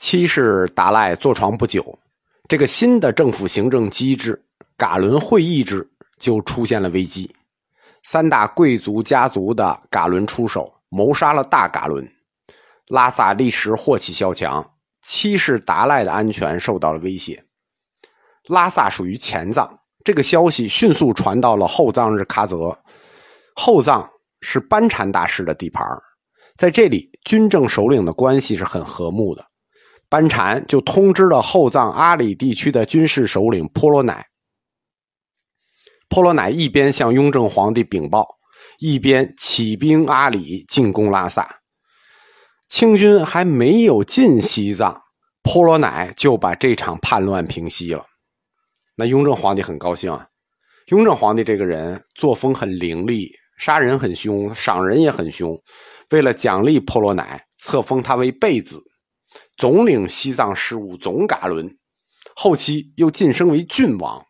七世达赖坐床不久，这个新的政府行政机制——噶伦会议制就出现了危机。三大贵族家族的噶伦出手谋杀了大噶伦，拉萨历时祸起萧墙，七世达赖的安全受到了威胁。拉萨属于前藏，这个消息迅速传到了后藏日喀则。后藏是班禅大师的地盘，在这里军政首领的关系是很和睦的。班禅就通知了后藏阿里地区的军事首领婆罗乃。婆罗乃一边向雍正皇帝禀报，一边起兵阿里进攻拉萨。清军还没有进西藏，婆罗乃就把这场叛乱平息了。那雍正皇帝很高兴啊。雍正皇帝这个人作风很凌厉，杀人很凶，赏人也很凶。为了奖励婆罗乃，册封他为贝子。总领西藏事务，总噶伦，后期又晋升为郡王。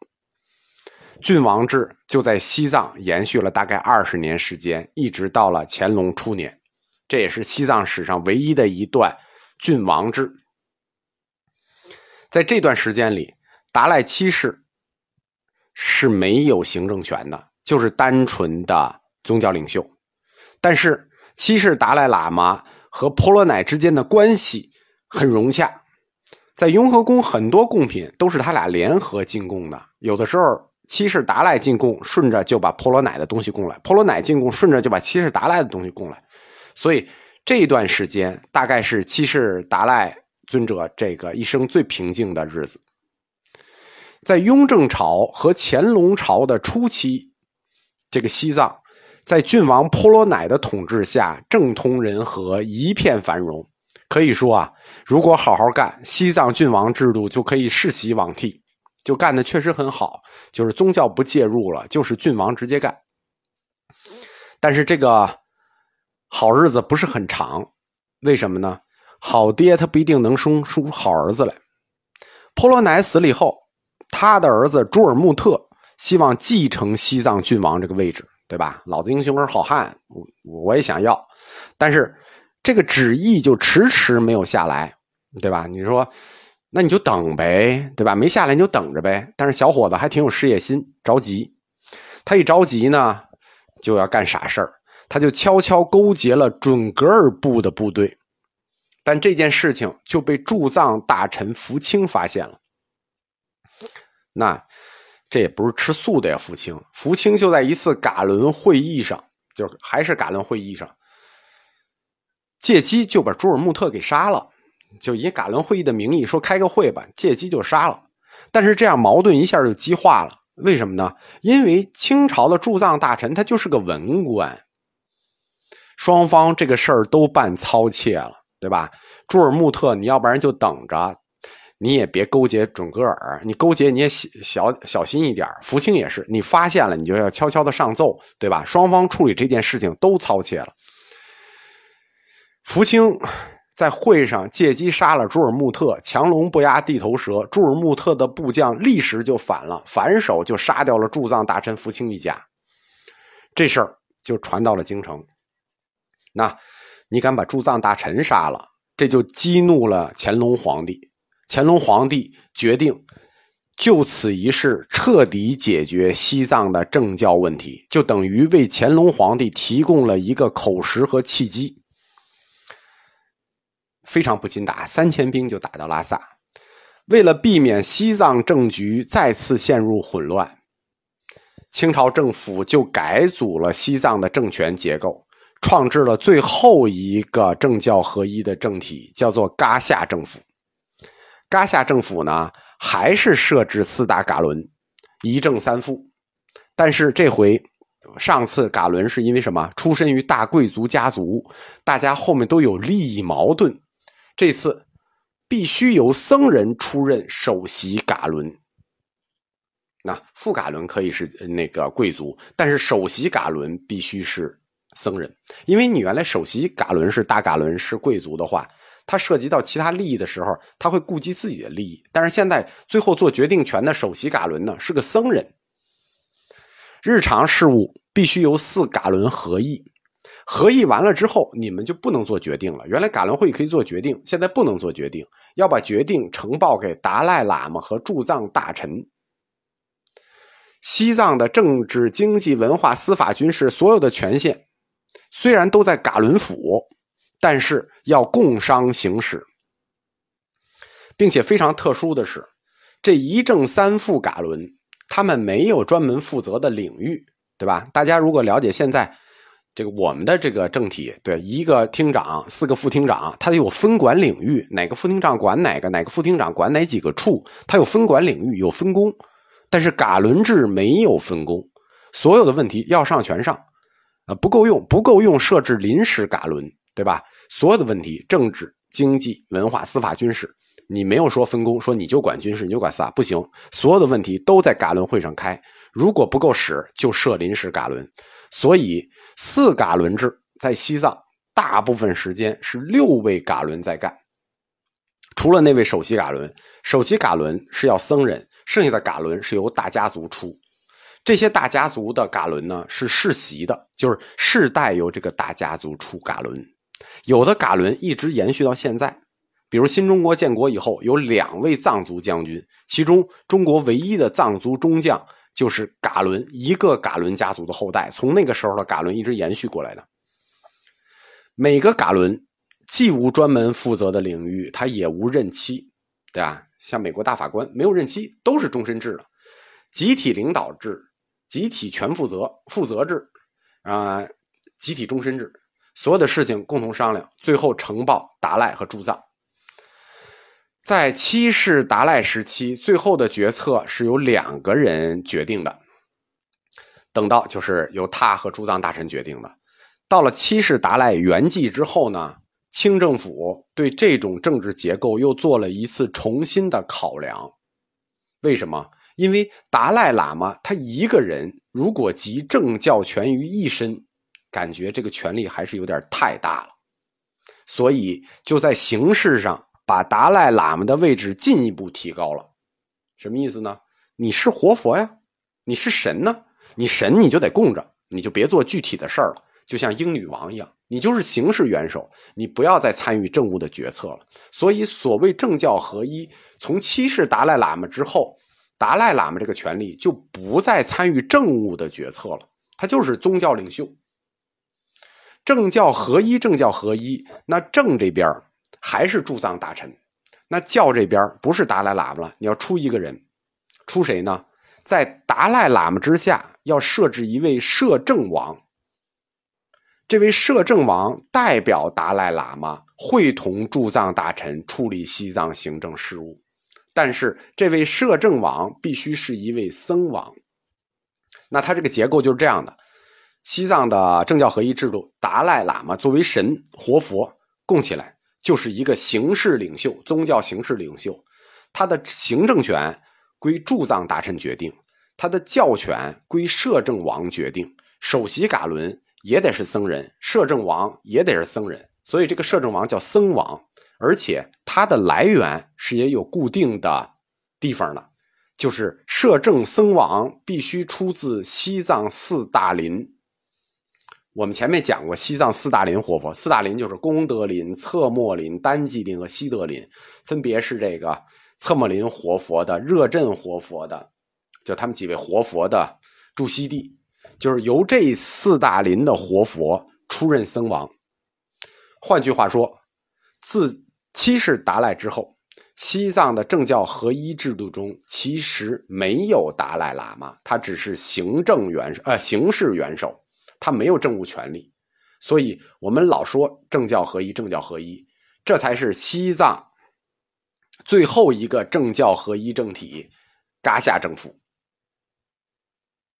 郡王制就在西藏延续了大概二十年时间，一直到了乾隆初年，这也是西藏史上唯一的一段郡王制。在这段时间里，达赖七世是没有行政权的，就是单纯的宗教领袖。但是七世达赖喇嘛和婆罗乃之间的关系。很融洽，在雍和宫很多贡品都是他俩联合进贡的。有的时候七世达赖进贡，顺着就把婆罗乃的东西供来；婆罗乃进贡，顺着就把七世达赖的东西供来。所以这一段时间大概是七世达赖尊者这个一生最平静的日子。在雍正朝和乾隆朝的初期，这个西藏在郡王婆罗乃的统治下，政通人和，一片繁荣。可以说啊，如果好好干，西藏郡王制度就可以世袭罔替，就干的确实很好。就是宗教不介入了，就是郡王直接干。但是这个好日子不是很长，为什么呢？好爹他不一定能生出好儿子来。婆罗乃死了以后，他的儿子朱尔木特希望继承西藏郡王这个位置，对吧？老子英雄儿好汉，我我也想要，但是。这个旨意就迟迟没有下来，对吧？你说，那你就等呗，对吧？没下来你就等着呗。但是小伙子还挺有事业心，着急。他一着急呢，就要干傻事儿。他就悄悄勾结了准噶尔部的部队，但这件事情就被驻藏大臣福清发现了。那这也不是吃素的呀，福清。福清就在一次噶伦会议上，就还是噶伦会议上。借机就把朱尔木特给杀了，就以噶伦会议的名义说开个会吧，借机就杀了。但是这样矛盾一下就激化了，为什么呢？因为清朝的驻藏大臣他就是个文官，双方这个事儿都办操切了，对吧？朱尔木特，你要不然就等着，你也别勾结准格尔，你勾结你也小小心一点。福清也是，你发现了你就要悄悄的上奏，对吧？双方处理这件事情都操切了。福清在会上借机杀了朱尔木特，强龙不压地头蛇。朱尔木特的部将立时就反了，反手就杀掉了驻藏大臣福清一家。这事儿就传到了京城。那，你敢把驻藏大臣杀了，这就激怒了乾隆皇帝。乾隆皇帝决定就此一事彻底解决西藏的政教问题，就等于为乾隆皇帝提供了一个口实和契机。非常不禁打，三千兵就打到拉萨。为了避免西藏政局再次陷入混乱，清朝政府就改组了西藏的政权结构，创制了最后一个政教合一的政体，叫做噶夏政府。噶夏政府呢，还是设置四大噶伦，一正三副，但是这回，上次噶伦是因为什么？出身于大贵族家族，大家后面都有利益矛盾。这次必须由僧人出任首席噶伦。那副噶伦可以是那个贵族，但是首席噶伦必须是僧人，因为你原来首席噶伦是大噶伦是贵族的话，他涉及到其他利益的时候，他会顾及自己的利益。但是现在最后做决定权的首席噶伦呢是个僧人，日常事务必须由四噶伦合议。合议完了之后，你们就不能做决定了。原来噶伦会议可以做决定，现在不能做决定，要把决定呈报给达赖喇嘛和驻藏大臣。西藏的政治、经济、文化、司法、军事所有的权限，虽然都在噶伦府，但是要共商行使，并且非常特殊的是，这一正三副噶伦，他们没有专门负责的领域，对吧？大家如果了解现在这个我们的这个政体，对一个厅长、四个副厅长，他有分管领域，哪个副厅长管哪个，哪个副厅长管哪几个处，他有分管领域，有分工。但是噶伦制没有分工，所有的问题要上全上，啊不够用不够用设置临时噶伦，对吧？所有的问题，政治、经济、文化、司法、军事，你没有说分工，说你就管军事，你就管司法，不行。所有的问题都在噶伦会上开，如果不够使，就设临时噶伦。所以四噶伦制在西藏大部分时间是六位噶伦在干，除了那位首席噶伦，首席噶伦是要僧人。剩下的噶伦是由大家族出，这些大家族的噶伦呢是世袭的，就是世代由这个大家族出噶伦。有的噶伦一直延续到现在，比如新中国建国以后有两位藏族将军，其中中国唯一的藏族中将就是噶伦，一个噶伦家族的后代，从那个时候的噶伦一直延续过来的。每个噶伦既无专门负责的领域，他也无任期，对吧？像美国大法官没有任期，都是终身制的，集体领导制、集体全负责负责制，啊，集体终身制，所有的事情共同商量，最后呈报达赖和驻藏。在七世达赖时期，最后的决策是由两个人决定的，等到就是由他和驻藏大臣决定的。到了七世达赖圆寂之后呢？清政府对这种政治结构又做了一次重新的考量，为什么？因为达赖喇嘛他一个人如果集政教权于一身，感觉这个权力还是有点太大了，所以就在形式上把达赖喇嘛的位置进一步提高了。什么意思呢？你是活佛呀，你是神呢，你神你就得供着，你就别做具体的事儿了。就像英女王一样，你就是形式元首，你不要再参与政务的决策了。所以，所谓政教合一，从七世达赖喇嘛之后，达赖喇嘛这个权力就不再参与政务的决策了，他就是宗教领袖。政教合一，政教合一，那政这边还是驻藏大臣，那教这边不是达赖喇嘛了，你要出一个人，出谁呢？在达赖喇嘛之下，要设置一位摄政王。这位摄政王代表达赖喇嘛会同驻藏大臣处理西藏行政事务，但是这位摄政王必须是一位僧王。那他这个结构就是这样的：西藏的政教合一制度，达赖喇嘛作为神活佛供起来，就是一个形式领袖，宗教形式领袖。他的行政权归驻藏大臣决定，他的教权归摄政王决定。首席噶伦。也得是僧人，摄政王也得是僧人，所以这个摄政王叫僧王，而且他的来源是也有固定的地方的，就是摄政僧王必须出自西藏四大林。我们前面讲过西藏四大林活佛，四大林就是功德林、策墨林、丹吉林和西德林，分别是这个策墨林活佛的、热振活佛的，就他们几位活佛的驻锡地。就是由这四大林的活佛出任僧王。换句话说，自七世达赖之后，西藏的政教合一制度中其实没有达赖喇嘛，他只是行政元首，呃，形式元首，他没有政务权利。所以我们老说政教合一，政教合一，这才是西藏最后一个政教合一政体——噶夏政府。